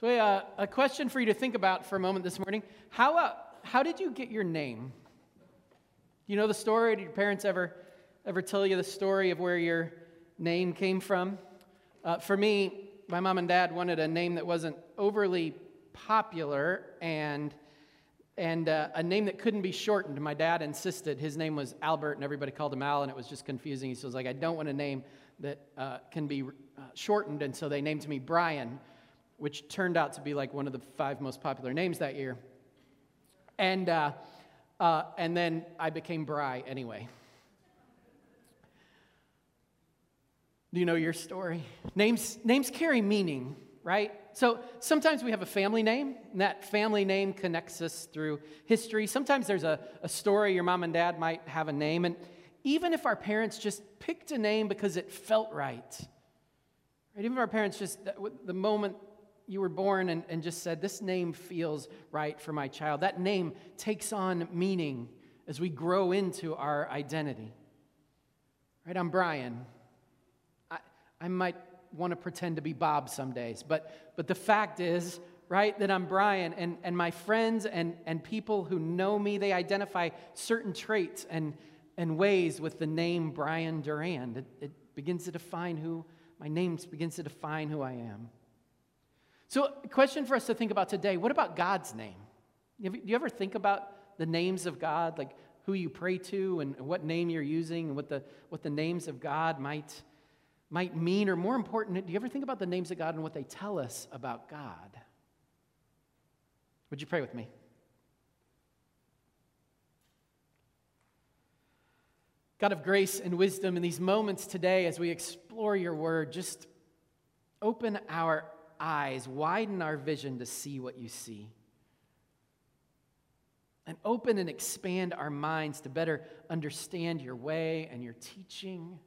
So, uh, a question for you to think about for a moment this morning. How, uh, how did you get your name? Do you know the story? Did your parents ever, ever tell you the story of where your name came from? Uh, for me, my mom and dad wanted a name that wasn't overly popular and, and uh, a name that couldn't be shortened. My dad insisted his name was Albert, and everybody called him Al, and it was just confusing. He was like, I don't want a name that uh, can be uh, shortened, and so they named me Brian, which turned out to be like one of the five most popular names that year. And, uh, uh, and then I became Bry anyway. Do you know your story? Names, names carry meaning, right? So sometimes we have a family name, and that family name connects us through history. Sometimes there's a, a story, your mom and dad might have a name, and even if our parents just picked a name because it felt right, right? Even if our parents just, the moment you were born and, and just said, This name feels right for my child, that name takes on meaning as we grow into our identity. Right? I'm Brian. I, I might want to pretend to be Bob some days, but, but the fact is, right, that I'm Brian, and, and my friends and, and people who know me, they identify certain traits and, and ways with the name Brian Durand. It, it begins to define who, my name begins to define who I am. So, a question for us to think about today what about God's name? Do you ever think about the names of God, like who you pray to and what name you're using and what the, what the names of God might, might mean? Or more important, do you ever think about the names of God and what they tell us about God? Would you pray with me? God of grace and wisdom, in these moments today as we explore your word, just open our eyes, widen our vision to see what you see. And open and expand our minds to better understand your way and your teaching.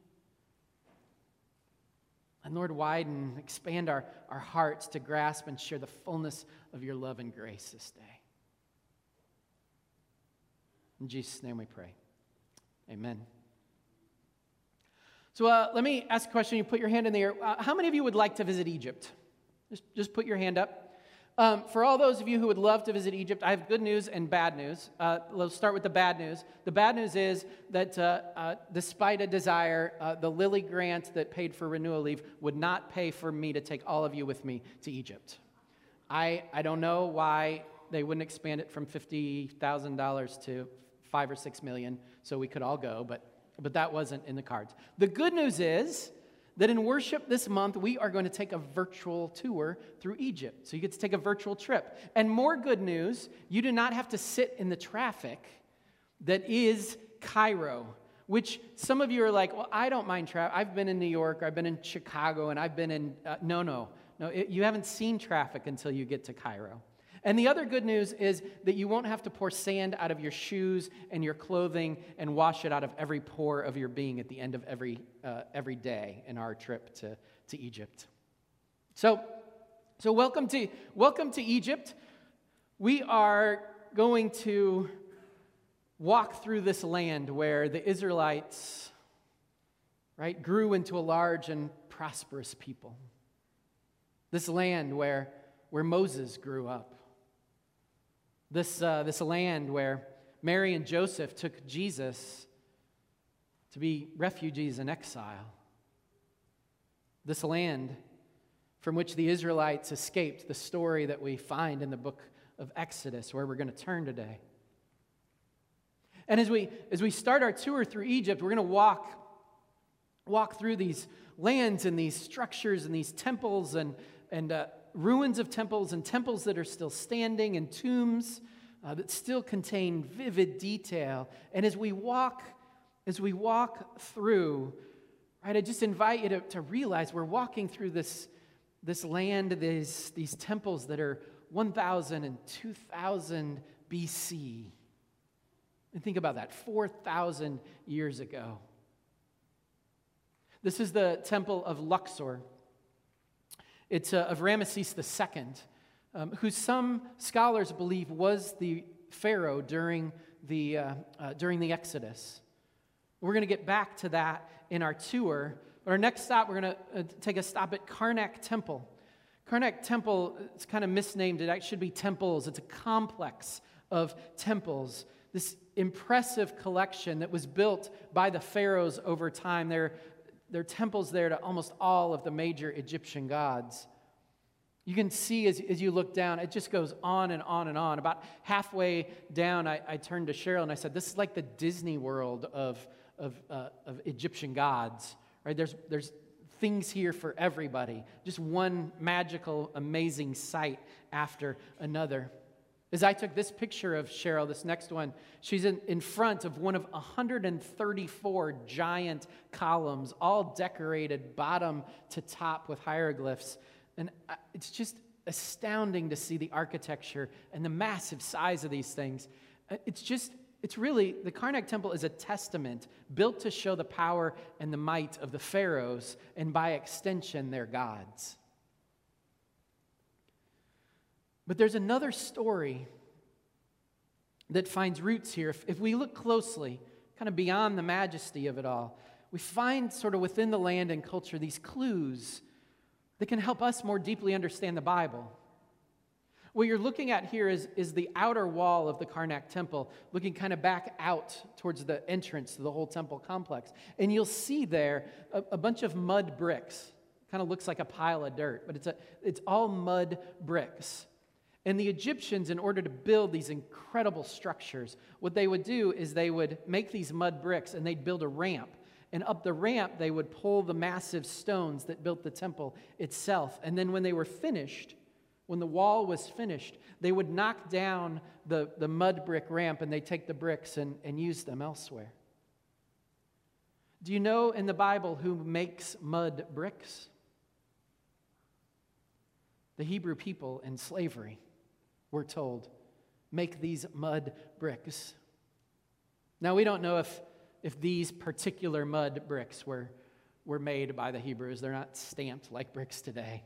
And Lord, widen, expand our, our hearts to grasp and share the fullness of your love and grace this day. In Jesus' name we pray. Amen. So uh, let me ask a question. You put your hand in the air. Uh, how many of you would like to visit Egypt? Just, just put your hand up. Um, for all those of you who would love to visit Egypt, I have good news and bad news. Uh, let's start with the bad news. The bad news is that uh, uh, despite a desire, uh, the Lilly grant that paid for renewal leave would not pay for me to take all of you with me to Egypt. I, I don't know why they wouldn't expand it from $50,000 to five or six million so we could all go, but, but that wasn't in the cards. The good news is that in worship this month, we are going to take a virtual tour through Egypt. So you get to take a virtual trip. And more good news, you do not have to sit in the traffic that is Cairo, which some of you are like, well, I don't mind traffic. I've been in New York, I've been in Chicago, and I've been in. Uh, no, no, no. It, you haven't seen traffic until you get to Cairo. And the other good news is that you won't have to pour sand out of your shoes and your clothing and wash it out of every pore of your being at the end of every, uh, every day in our trip to, to Egypt. So, so welcome, to, welcome to Egypt. We are going to walk through this land where the Israelites right, grew into a large and prosperous people. This land where, where Moses grew up this, uh, this land where Mary and Joseph took Jesus to be refugees in exile. This land from which the Israelites escaped, the story that we find in the book of Exodus, where we're going to turn today. And as we, as we start our tour through Egypt, we're going to walk, walk through these lands and these structures and these temples and, and uh, ruins of temples and temples that are still standing and tombs uh, that still contain vivid detail. And as we walk, as we walk through, right, I just invite you to, to realize we're walking through this, this land, these, these temples that are 1,000 and 2,000 BC. And think about that 4,000 years ago. This is the temple of Luxor. It's uh, of Ramesses II, um, who some scholars believe was the Pharaoh during the, uh, uh, during the Exodus. We're going to get back to that in our tour. Our next stop, we're going to uh, take a stop at Karnak Temple. Karnak Temple, it's kind of misnamed. It actually should be temples. It's a complex of temples. This impressive collection that was built by the pharaohs over time. There, there are temples there to almost all of the major Egyptian gods. You can see as, as you look down, it just goes on and on and on. About halfway down, I, I turned to Cheryl and I said, This is like the Disney world of, of, uh, of Egyptian gods, right? There's, there's things here for everybody. Just one magical, amazing sight after another. As I took this picture of Cheryl, this next one, she's in, in front of one of 134 giant columns, all decorated bottom to top with hieroglyphs. And it's just astounding to see the architecture and the massive size of these things. Uh, it's just, it's really, the Karnak Temple is a testament built to show the power and the might of the pharaohs and by extension their gods. But there's another story that finds roots here. If, if, we look closely, kind of beyond the majesty of it all, we find sort of within the land and culture these clues that can help us more deeply understand the Bible. What you're looking at here is, is the outer wall of the Karnak temple, looking kind of back out towards the entrance to the whole temple complex. And you'll see there a, a bunch of mud bricks. Kind of looks like a pile of dirt, but it's, a, it's all mud bricks. And the Egyptians, in order to build these incredible structures, what they would do is they would make these mud bricks and they'd build a ramp. And up the ramp, they would pull the massive stones that built the temple itself. And then when they were finished, when the wall was finished, they would knock down the, the mud brick ramp and they'd take the bricks and, and use them elsewhere. Do you know in the Bible who makes mud bricks? The Hebrew people in slavery we're told. Make these mud bricks. Now, we don't know if, if these particular mud bricks were, were made by the Hebrews. They're not stamped like bricks today.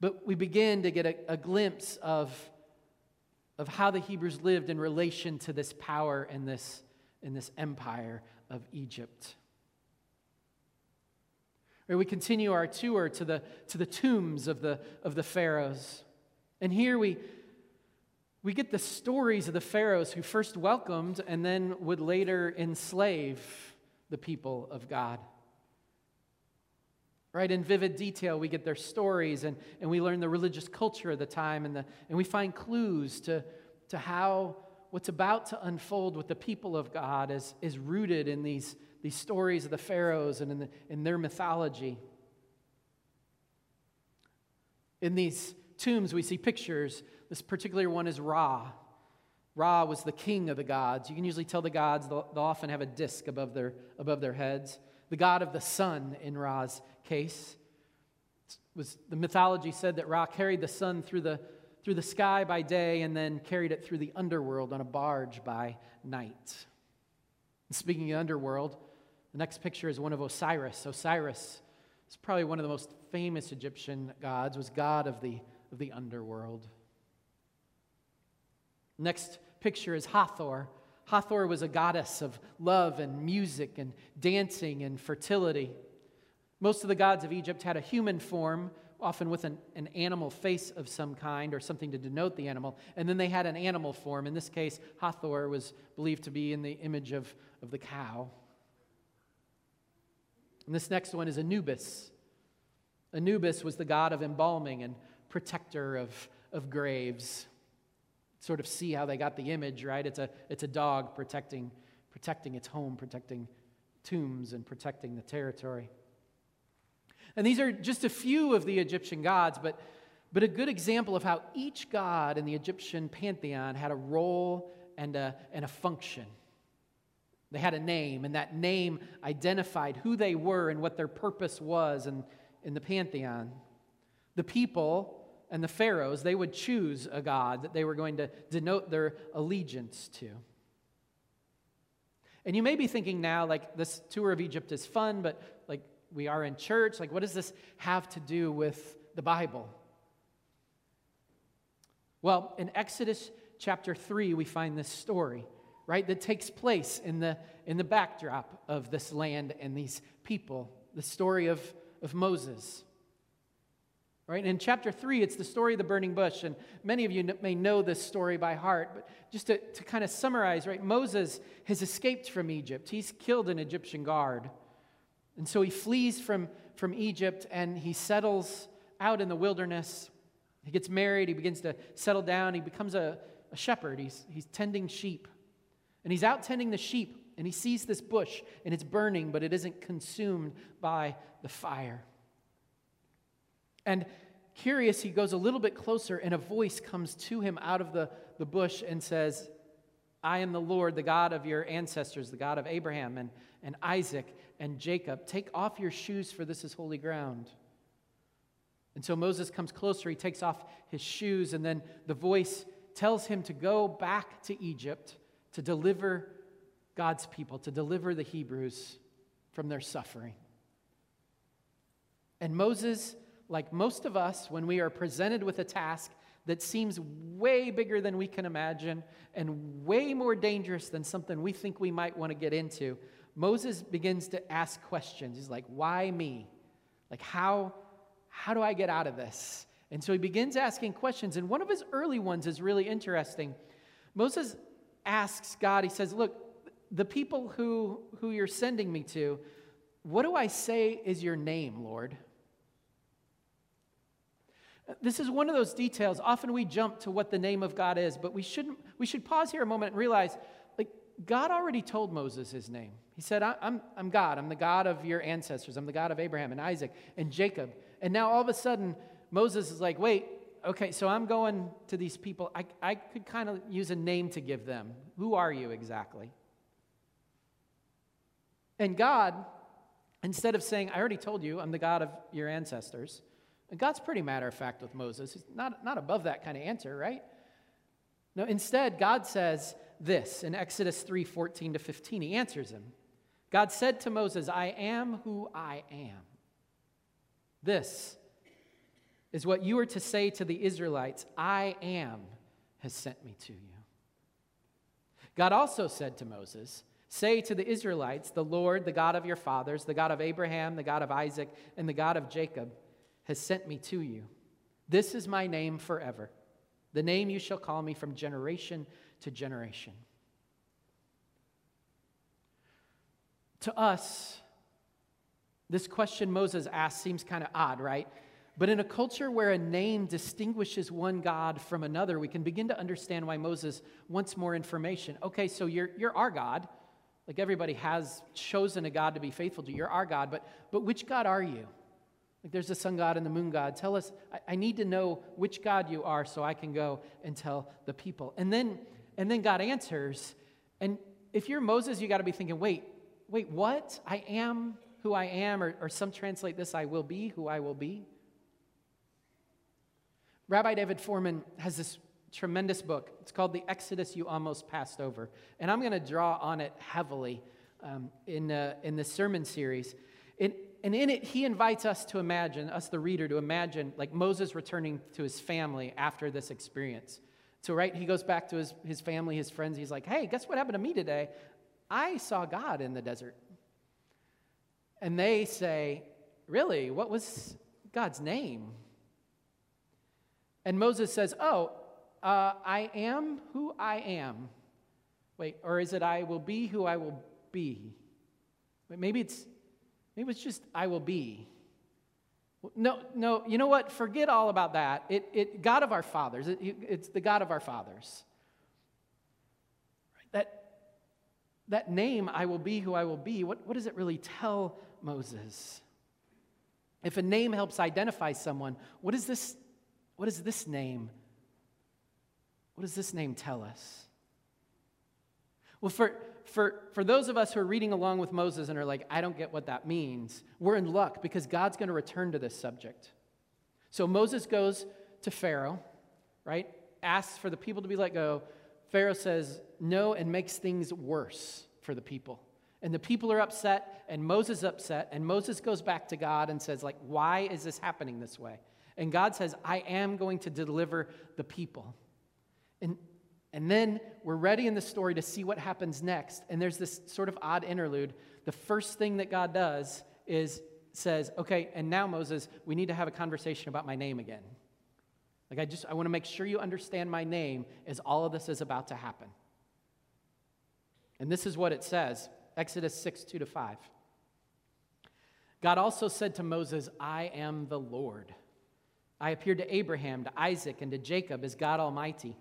But we begin to get a, a glimpse of, of how the Hebrews lived in relation to this power and this, and this empire of Egypt. Or we continue our tour to the, to the tombs of the, of the pharaohs. And here we, we get the stories of the pharaohs who first welcomed and then would later enslave the people of God. Right, in vivid detail, we get their stories and, and we learn the religious culture of the time and, the, and we find clues to, to how what's about to unfold with the people of God is, is rooted in these, these stories of the pharaohs and in, the, in their mythology. In these tombs, we see pictures. This particular one is Ra. Ra was the king of the gods. You can usually tell the gods, they'll, they'll often have a disc above their, above their heads. The god of the sun, in Ra's case, was the mythology said that Ra carried the sun through the, through the sky by day and then carried it through the underworld on a barge by night. And speaking of underworld, the next picture is one of Osiris. Osiris is probably one of the most famous Egyptian gods, was god of the of the underworld. Next picture is Hathor. Hathor was a goddess of love and music and dancing and fertility. Most of the gods of Egypt had a human form, often with an, an animal face of some kind or something to denote the animal. And then they had an animal form. In this case, Hathor was believed to be in the image of, of the cow. And this next one is Anubis. Anubis was the god of embalming and protector of, of graves. Sort of see how they got the image, right? It's a, it's a dog protecting, protecting its home, protecting tombs, and protecting the territory. And these are just a few of the Egyptian gods, but, but a good example of how each god in the Egyptian pantheon had a role and a, and a function. They had a name, and that name identified who they were and what their purpose was in, in the pantheon. The people and the pharaohs, they would choose a god that they were going to denote their allegiance to. And you may be thinking now, like, this tour of Egypt is fun, but like, we are in church. Like, what does this have to do with the Bible? Well, in Exodus chapter 3, we find this story, right, that takes place in the, in the backdrop of this land and these people, the story of, of Moses. Right? In chapter 3, it's the story of the burning bush. And many of you may know this story by heart. But just to, to kind of summarize, right? Moses has escaped from Egypt. He's killed an Egyptian guard. And so he flees from, from Egypt and he settles out in the wilderness. He gets married. He begins to settle down. He becomes a, a shepherd. He's, he's tending sheep. And he's out tending the sheep. And he sees this bush and it's burning, but it isn't consumed by the fire. And curious, he goes a little bit closer, and a voice comes to him out of the, the bush and says, I am the Lord, the God of your ancestors, the God of Abraham and, and Isaac and Jacob. Take off your shoes, for this is holy ground. And so Moses comes closer, he takes off his shoes, and then the voice tells him to go back to Egypt to deliver God's people, to deliver the Hebrews from their suffering. And Moses like most of us, when we are presented with a task that seems way bigger than we can imagine and way more dangerous than something we think we might want to get into, Moses begins to ask questions. He's like, Why me? Like, how, how do I get out of this? And so he begins asking questions. And one of his early ones is really interesting. Moses asks God, he says, Look, the people who, who you're sending me to, what do I say is your name, Lord? This is one of those details. Often we jump to what the name of God is, but we shouldn't. We should pause here a moment and realize, like God already told Moses his name. He said, "I'm I'm God. I'm the God of your ancestors. I'm the God of Abraham and Isaac and Jacob." And now all of a sudden, Moses is like, "Wait, okay, so I'm going to these people. I I could kind of use a name to give them. Who are you exactly?" And God, instead of saying, "I already told you, I'm the God of your ancestors," And God's pretty matter of fact with Moses. He's not, not above that kind of answer, right? No, instead, God says this in Exodus 3 14 to 15. He answers him. God said to Moses, I am who I am. This is what you are to say to the Israelites I am has sent me to you. God also said to Moses, Say to the Israelites, The Lord, the God of your fathers, the God of Abraham, the God of Isaac, and the God of Jacob, has sent me to you. This is my name forever, the name you shall call me from generation to generation. To us, this question Moses asked seems kind of odd, right? But in a culture where a name distinguishes one God from another, we can begin to understand why Moses wants more information. Okay, so you're, you're our God. Like everybody has chosen a God to be faithful to. You're our God, but, but which God are you? Like there's the sun god and the moon god. Tell us, I, I need to know which God you are so I can go and tell the people. And then, and then God answers. And if you're Moses, you got to be thinking, wait, wait, what? I am who I am, or, or some translate this, I will be who I will be. Rabbi David Fohrman has this tremendous book. It's called The Exodus You Almost Passed Over. And I'm going to draw on it heavily um, in, uh, in this sermon series. It, and in it, he invites us to imagine, us the reader, to imagine like Moses returning to his family after this experience. So, right, he goes back to his, his family, his friends. He's like, hey, guess what happened to me today? I saw God in the desert. And they say, really? What was God's name? And Moses says, oh, uh, I am who I am. Wait, or is it I will be who I will be? Maybe it's Maybe it's just, I will be. No, no, you know what? Forget all about that. It, it, God of our fathers, it, it's the God of our fathers. That, that name, I will be who I will be, what, what does it really tell Moses? If a name helps identify someone, what is this, what is this name? What does this name tell us? Well, for, for, for those of us who are reading along with Moses and are like, I don't get what that means, we're in luck because God's going to return to this subject. So Moses goes to Pharaoh, right? Asks for the people to be let go. Pharaoh says no and makes things worse for the people. And the people are upset, and Moses upset, and Moses goes back to God and says, like, why is this happening this way? And God says, I am going to deliver the people. And and then we're ready in the story to see what happens next. And there's this sort of odd interlude. The first thing that God does is says, okay, and now Moses, we need to have a conversation about my name again. Like, I just, I want to make sure you understand my name as all of this is about to happen. And this is what it says Exodus 6 2 to 5. God also said to Moses, I am the Lord. I appeared to Abraham, to Isaac, and to Jacob as God Almighty.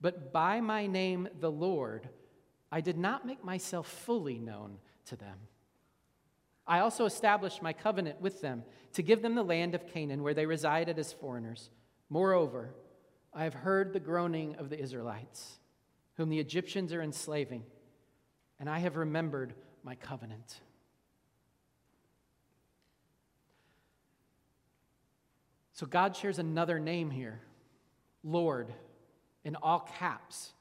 But by my name, the Lord, I did not make myself fully known to them. I also established my covenant with them to give them the land of Canaan where they resided as foreigners. Moreover, I have heard the groaning of the Israelites, whom the Egyptians are enslaving, and I have remembered my covenant. So God shares another name here Lord, in all caps.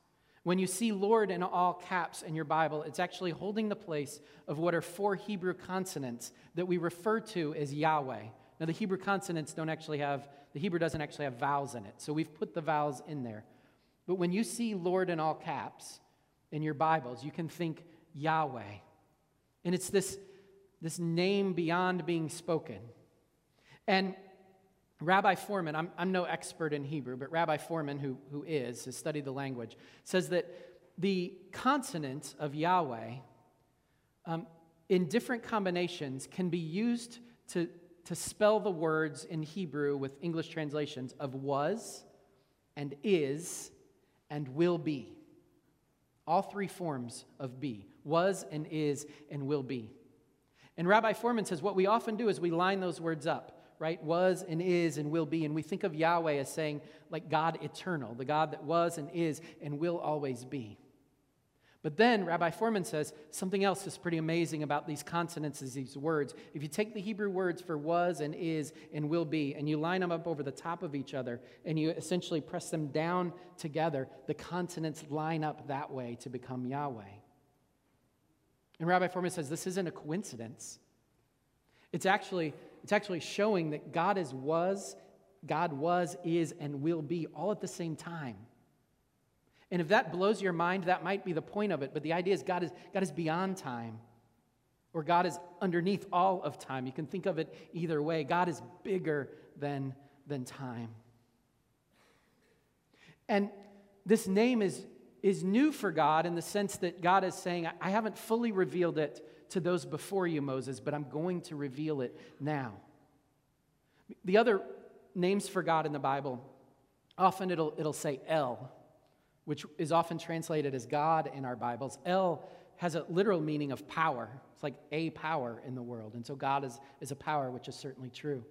When you see Lord in all caps in your Bible, it's actually holding the place of what are four Hebrew consonants that we refer to as Yahweh. Now, the Hebrew consonants don't actually have, the Hebrew doesn't actually have vowels in it, so we've put the vowels in there. But when you see Lord in all caps in your Bibles, you can think Yahweh. And it's this, this name beyond being spoken. And Rabbi Fohrman, I'm, I'm no expert in Hebrew, but Rabbi Fohrman, who, who is, has studied the language, says that the consonants of Yahweh um, in different combinations can be used to, to spell the words in Hebrew with English translations of was and is and will be. All three forms of be was and is and will be. And Rabbi Fohrman says what we often do is we line those words up right? Was and is and will be. And we think of Yahweh as saying, like God eternal, the God that was and is and will always be. But then Rabbi Fohrman says something else is pretty amazing about these consonants, these words. If you take the Hebrew words for was and is and will be, and you line them up over the top of each other, and you essentially press them down together, the consonants line up that way to become Yahweh. And Rabbi Fohrman says this isn't a coincidence. It's actually it's actually showing that God is was, God was, is, and will be all at the same time. And if that blows your mind, that might be the point of it. But the idea is God is, God is beyond time, or God is underneath all of time. You can think of it either way. God is bigger than, than time. And this name is, is new for God in the sense that God is saying, I haven't fully revealed it to those before you, Moses, but I'm going to reveal it now. The other names for God in the Bible, often it'll, it'll say El, which is often translated as God in our Bibles. El has a literal meaning of power. It's like a power in the world. And so God is, is a power, which is certainly true.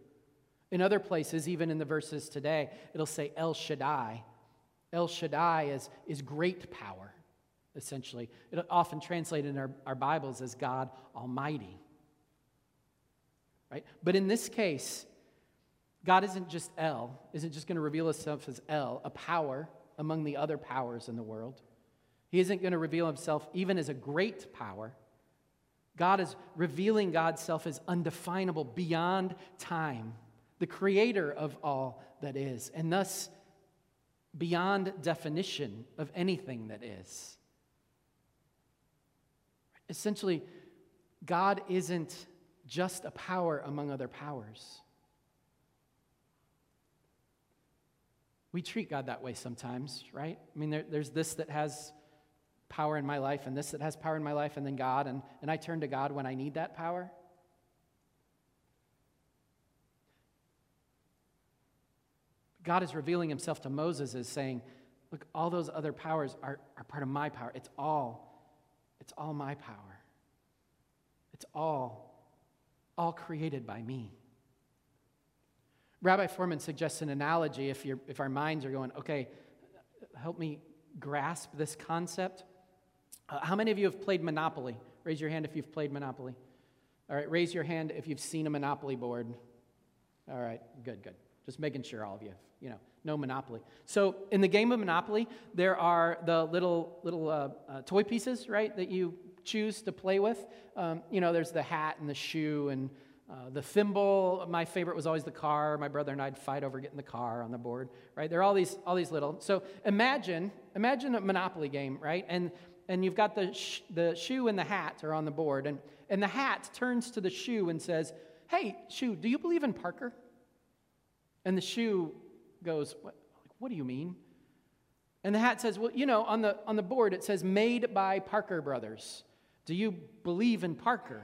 In other places, even in the verses today, it'll say El Shaddai. El Shaddai is, is great power essentially. It often translated in our, our Bibles as God Almighty. Right? But in this case, God isn't just El, isn't just going to reveal himself as El, a power among the other powers in the world. He isn't going to reveal himself even as a great power. God is revealing God's self as undefinable beyond time, the creator of all that is, and thus beyond definition of anything that is. Essentially, God isn't just a power among other powers. We treat God that way sometimes, right? I mean, there, there's this that has power in my life, and this that has power in my life, and then God, and, and I turn to God when I need that power. God is revealing himself to Moses as saying, Look, all those other powers are, are part of my power. It's all it's all my power. It's all, all created by me. Rabbi Fohrman suggests an analogy if, you're, if our minds are going, okay, help me grasp this concept. Uh, how many of you have played Monopoly? Raise your hand if you've played Monopoly. All right, raise your hand if you've seen a Monopoly board. All right, good, good. Just making sure all of you, you know, know Monopoly. So in the game of Monopoly, there are the little little uh, uh, toy pieces, right, that you choose to play with. Um, you know, there's the hat and the shoe and uh, the thimble. My favorite was always the car. My brother and I'd fight over getting the car on the board, right? There are all these all these little. So imagine imagine a Monopoly game, right? And and you've got the sh- the shoe and the hat are on the board, and and the hat turns to the shoe and says, Hey, shoe, do you believe in Parker? And the shoe goes, What, what do you mean? And the hat says, Well, you know, on the, on the board it says, Made by Parker Brothers. Do you believe in Parker?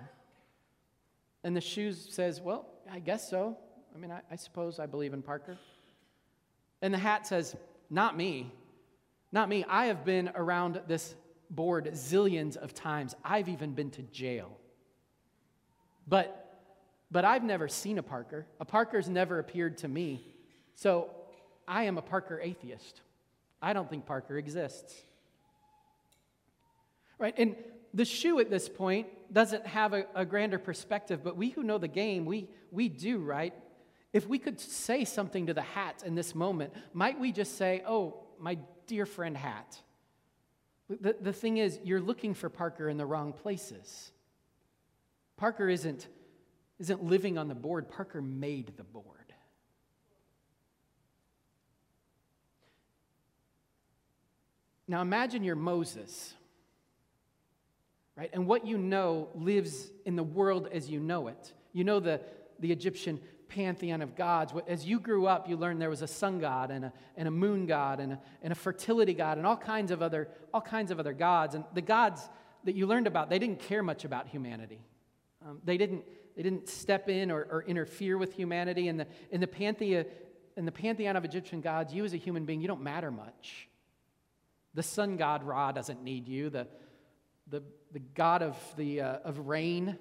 And the shoe says, Well, I guess so. I mean, I, I suppose I believe in Parker. And the hat says, Not me. Not me. I have been around this board zillions of times. I've even been to jail. But, but I've never seen a Parker. A Parker's never appeared to me. So I am a Parker atheist. I don't think Parker exists. Right? And the shoe at this point doesn't have a, a, grander perspective, but we who know the game, we, we do, right? If we could say something to the hat in this moment, might we just say, Oh, my dear friend Hat, the, the thing is, you're looking for Parker in the wrong places. Parker isn't, isn't living on the board, Parker made the board. Now imagine you're Moses, right? And what you know lives in the world as you know it. You know the, the Egyptian pantheon of gods. As you grew up, you learned there was a sun god and a, and a moon god and a, and a fertility god and all kinds of other all kinds of other gods. And the gods that you learned about, they didn't care much about humanity. Um, they didn't they didn't step in or, or interfere with humanity. In the in the pantheon in the pantheon of Egyptian gods, you as a human being, you don't matter much. The sun god Ra doesn't need you. The the, the god of the uh, of rain,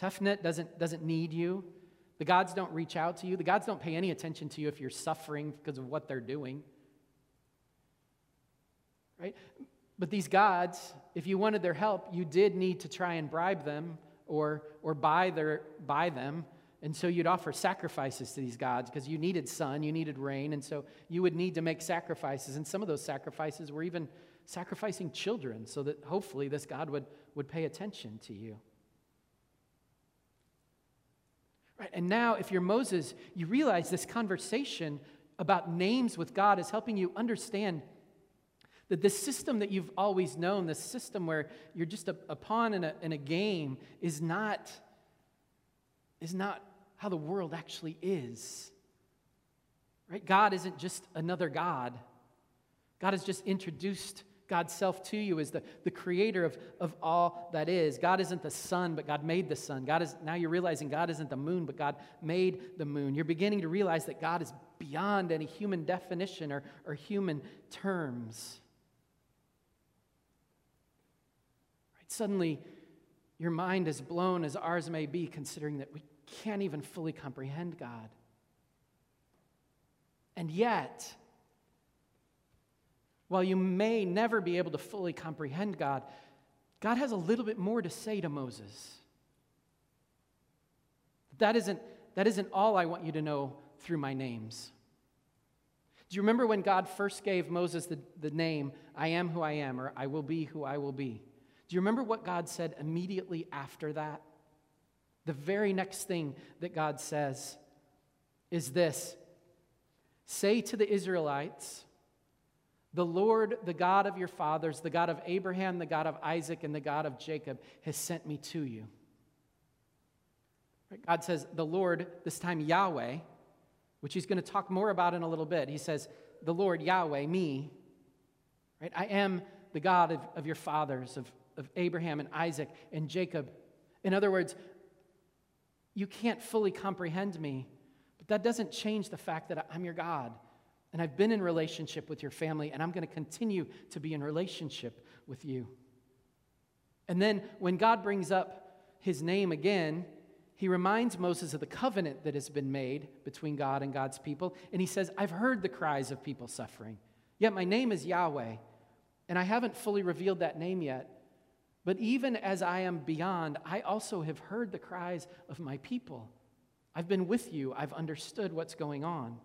Tefnut doesn't doesn't need you. The gods don't reach out to you. The gods don't pay any attention to you if you're suffering because of what they're doing. Right? But these gods, if you wanted their help, you did need to try and bribe them or, or buy, their, buy them. And so you'd offer sacrifices to these gods because you needed sun, you needed rain, and so you would need to make sacrifices. And some of those sacrifices were even sacrificing children so that hopefully this God would, would pay attention to you. Right? And now, if you're Moses, you realize this conversation about names with God is helping you understand that this system that you've always known, the system where you're just a, a pawn in a, in a game, is not, is not how the world actually is. Right? God isn't just another God. God has just introduced God's self to you as the, the creator of, of all that is. God isn't the sun, but God made the sun. God is now you're realizing God isn't the moon, but God made the moon. You're beginning to realize that God is beyond any human definition or, or human terms. Right? Suddenly, your mind is blown as ours may be, considering that we can't even fully comprehend God. And yet, while you may never be able to fully comprehend God, God has a little bit more to say to Moses. That isn't, that isn't all I want you to know through my names. Do you remember when God first gave Moses the, the name, I am who I am, or I will be who I will be? Do you remember what God said immediately after that? The very next thing that God says is this Say to the Israelites, the Lord, the God of your fathers, the God of Abraham, the God of Isaac, and the God of Jacob, has sent me to you. God says, the Lord, this time Yahweh, which he's going to talk more about in a little bit. He says, the Lord, Yahweh, me, right? I am the God of, of your fathers, of, of Abraham and Isaac and Jacob. In other words, you can't fully comprehend me, but that doesn't change the fact that I'm your God and I've been in relationship with your family, and I'm going to continue to be in relationship with you. And then when God brings up his name again, he reminds Moses of the covenant that has been made between God and God's people. And he says, I've heard the cries of people suffering. Yet my name is Yahweh, and I haven't fully revealed that name yet. But even as I am beyond, I also have heard the cries of my people. I've been with you, I've understood what's going on.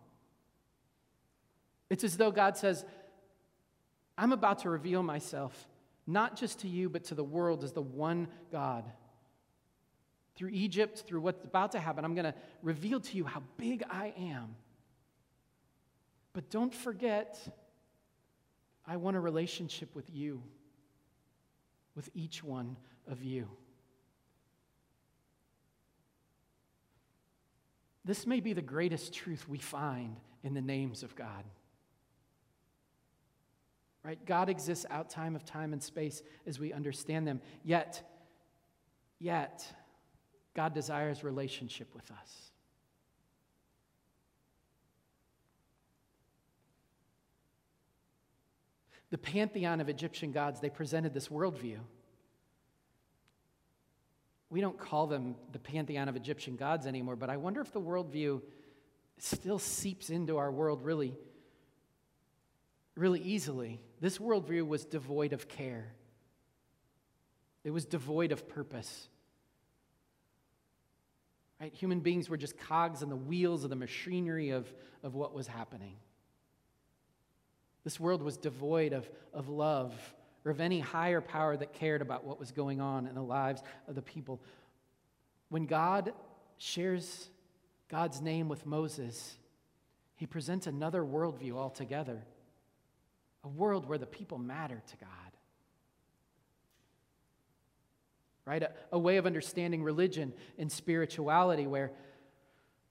It's as though God says, I'm about to reveal myself, not just to you, but to the world as the one God. Through Egypt, through what's about to happen, I'm going to reveal to you how big I am. But don't forget, I want a relationship with you, with each one of you. This may be the greatest truth we find in the names of God. Right? God exists out time of time and space as we understand them. Yet, yet, God desires relationship with us. The pantheon of Egyptian gods, they presented this worldview. We don't call them the pantheon of Egyptian gods anymore, but I wonder if the worldview still seeps into our world really, really easily. This worldview was devoid of care, it was devoid of purpose. Right? Human beings were just cogs in the wheels of the machinery of, of what was happening. This world was devoid of, of love or of any higher power that cared about what was going on in the lives of the people. When God shares God's name with Moses, he presents another worldview altogether a world where the people matter to God. Right? A, a way of understanding religion and spirituality where,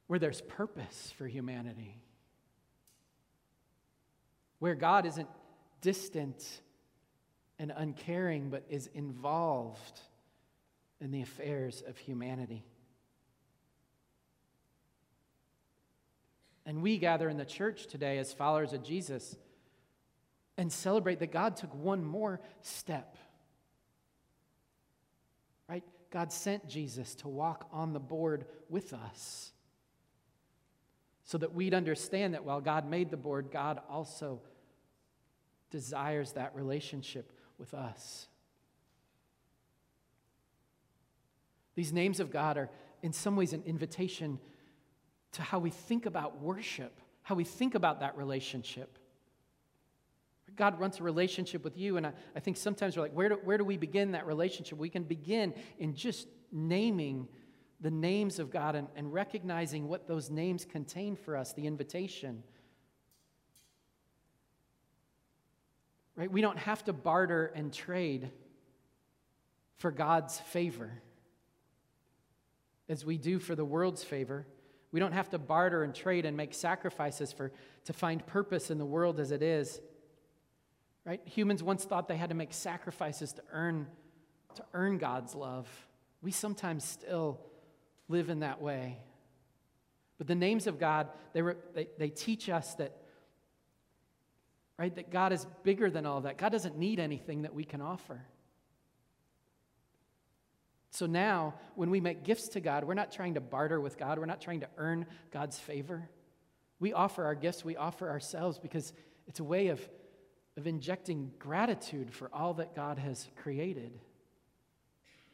where there's purpose for humanity where God isn't distant and uncaring, but is involved in the affairs of humanity. And we gather in the church today as followers of Jesus and celebrate that God took one more step. Right? God sent Jesus to walk on the board with us so that we'd understand that while God made the board, God also desires that relationship with us. These names of God are, in some ways, an invitation to how we think about worship, how we think about that relationship. God wants a relationship with you, and I, I think sometimes we're like, where do, where do we begin that relationship? We can begin in just naming the names of God and, and recognizing what those names contain for us, the invitation. Right? We don't have to barter and trade for God's favor as we do for the world's favor. We don't have to barter and trade and make sacrifices for, to find purpose in the world as it is. Right? Humans once thought they had to make sacrifices to earn, to earn God's love. We sometimes still live in that way. But the names of God, they, re, they, they teach us that right? That God is bigger than all that. God doesn't need anything that we can offer. So now, when we make gifts to God, we're not trying to barter with God, we're not trying to earn God's favor. We offer our gifts, we offer ourselves because it's a way of, of injecting gratitude for all that God has created.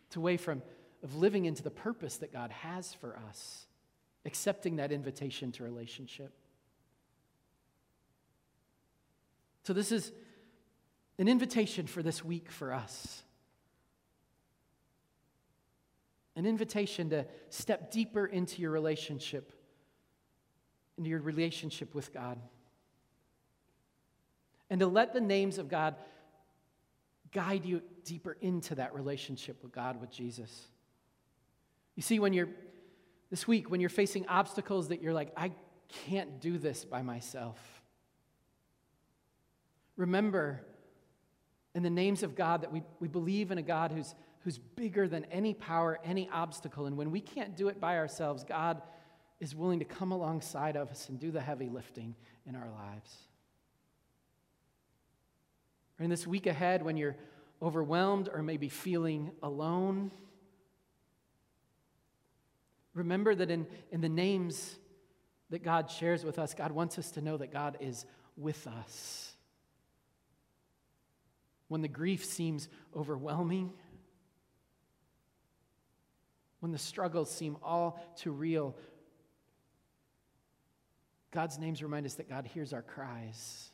It's a way from, of living into the purpose that God has for us, accepting that invitation to relationship. So, this is an invitation for this week for us. An invitation to step deeper into your relationship, into your relationship with God. And to let the names of God guide you deeper into that relationship with God, with Jesus. You see, when you're, this week, when you're facing obstacles that you're like, I can't do this by myself. Remember in the names of God that we, we believe in a God who's, who's bigger than any power, any obstacle. And when we can't do it by ourselves, God is willing to come alongside of us and do the heavy lifting in our lives. in this week ahead, when you're overwhelmed or maybe feeling alone, remember that in, in the names that God shares with us, God wants us to know that God is with us when the grief seems overwhelming, when the struggles seem all too real, God's names remind us that God hears our cries.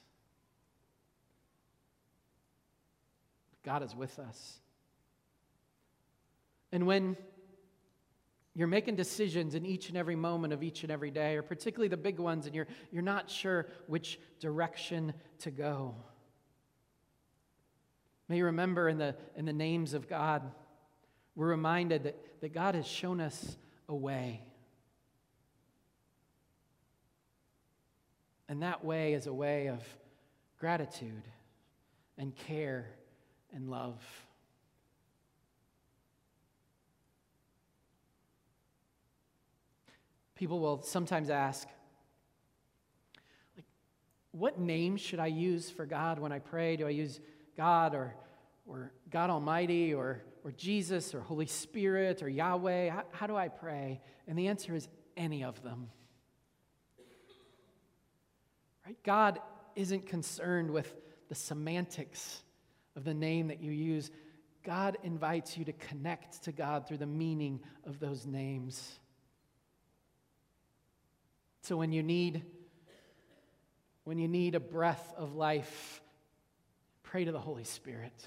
God is with us. And when you're making decisions in each and every moment of each and every day, or particularly the big ones, and you're, you're not sure which direction to go. May you remember in the, in the names of God, we're reminded that, that God has shown us a way. And that way is a way of gratitude and care and love. People will sometimes ask, like, what name should I use for God when I pray? Do I use God or, or God Almighty or, or Jesus or Holy Spirit or Yahweh? How, how do I pray? And the answer is any of them. Right? God isn't concerned with the semantics of the name that you use. God invites you to connect to God through the meaning of those names. So when you need when you need a breath of life, pray to the Holy Spirit.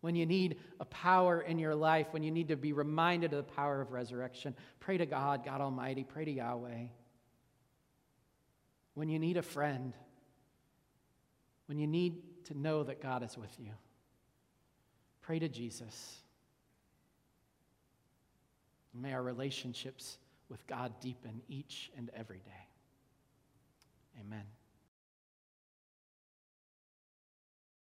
When you need a power in your life, when you need to be reminded of the power of resurrection, pray to God, God Almighty, pray to Yahweh. When you need a friend, when you need to know that God is with you, pray to Jesus. May our relationships with God deepen each and every day.